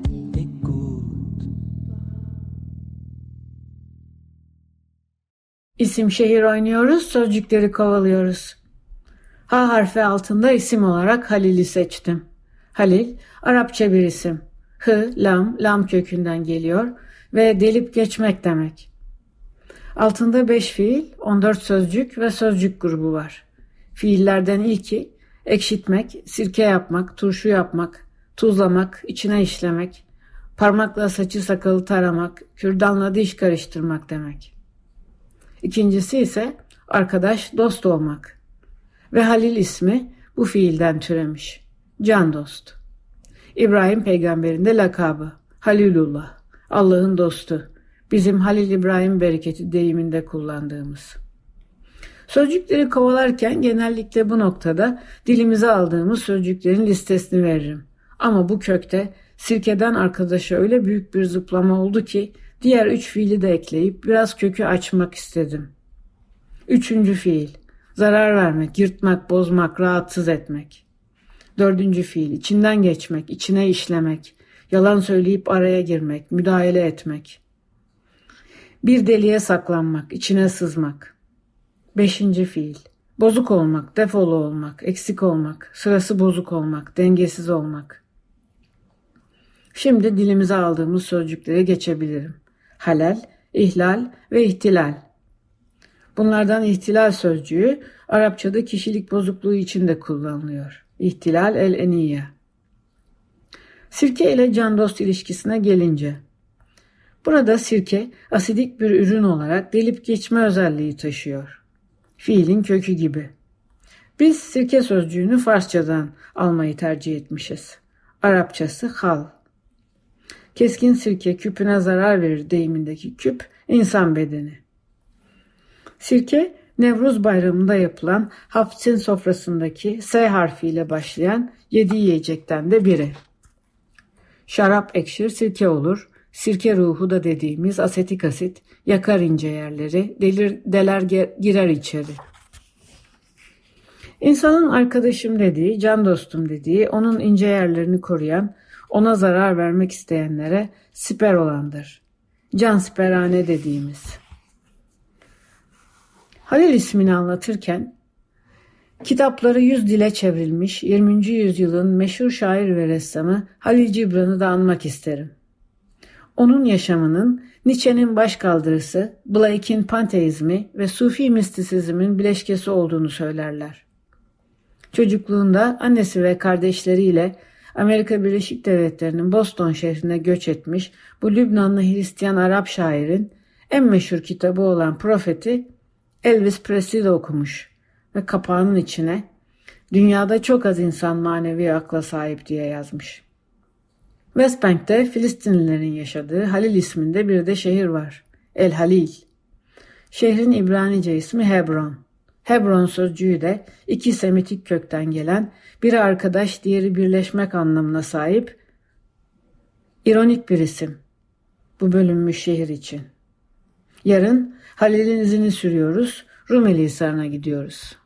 ti. İsim şehir oynuyoruz, sözcükleri kovalıyoruz. H harfi altında isim olarak Halil'i seçtim. Halil, Arapça bir isim. Hı, lam, lam kökünden geliyor ve delip geçmek demek. Altında 5 fiil, 14 sözcük ve sözcük grubu var. Fiillerden ilki ekşitmek, sirke yapmak, turşu yapmak, tuzlamak, içine işlemek, parmakla saçı sakalı taramak, kürdanla diş karıştırmak demek. İkincisi ise arkadaş, dost olmak. Ve Halil ismi bu fiilden türemiş. Can dost. İbrahim peygamberin de lakabı. Halilullah. Allah'ın dostu. Bizim Halil İbrahim bereketi deyiminde kullandığımız. Sözcükleri kovalarken genellikle bu noktada dilimize aldığımız sözcüklerin listesini veririm. Ama bu kökte sirkeden arkadaşa öyle büyük bir zıplama oldu ki diğer üç fiili de ekleyip biraz kökü açmak istedim. Üçüncü fiil. Zarar vermek, yırtmak, bozmak, rahatsız etmek. Dördüncü fiil. içinden geçmek, içine işlemek, yalan söyleyip araya girmek, müdahale etmek. Bir deliğe saklanmak, içine sızmak. Beşinci fiil. Bozuk olmak, defolu olmak, eksik olmak, sırası bozuk olmak, dengesiz olmak. Şimdi dilimize aldığımız sözcüklere geçebilirim. Halal, ihlal ve ihtilal. Bunlardan ihtilal sözcüğü Arapçada kişilik bozukluğu için de kullanılıyor. İhtilal el eniye. Sirke ile can dost ilişkisine gelince. Burada sirke asidik bir ürün olarak delip geçme özelliği taşıyor. Fiilin kökü gibi. Biz sirke sözcüğünü Farsçadan almayı tercih etmişiz. Arapçası hal. Keskin sirke küpüne zarar verir deyimindeki küp insan bedeni. Sirke Nevruz bayramında yapılan Hafsin sofrasındaki S harfiyle başlayan yedi yiyecekten de biri. Şarap ekşir sirke olur. Sirke ruhu da dediğimiz asetik asit yakar ince yerleri, delir, deler girer içeri. İnsanın arkadaşım dediği, can dostum dediği, onun ince yerlerini koruyan, ona zarar vermek isteyenlere siper olandır. Can siperhane dediğimiz. Halil ismini anlatırken kitapları yüz dile çevrilmiş 20. yüzyılın meşhur şair ve ressamı Halil Cibran'ı da anmak isterim. Onun yaşamının Nietzsche'nin başkaldırısı, Blake'in panteizmi ve Sufi mistisizmin bileşkesi olduğunu söylerler. Çocukluğunda annesi ve kardeşleriyle Amerika Birleşik Devletleri'nin Boston şehrine göç etmiş bu Lübnanlı Hristiyan Arap şairin en meşhur kitabı olan Profeti Elvis Presley de okumuş ve kapağının içine dünyada çok az insan manevi akla sahip diye yazmış. West Bank'te Filistinlilerin yaşadığı Halil isminde bir de şehir var. El Halil. Şehrin İbranice ismi Hebron. Hebron sözcüğü de iki Semitik kökten gelen biri arkadaş diğeri birleşmek anlamına sahip ironik bir isim. Bu bölünmüş şehir için. Yarın Halil'in izini sürüyoruz. Rumeli Hisarı'na gidiyoruz.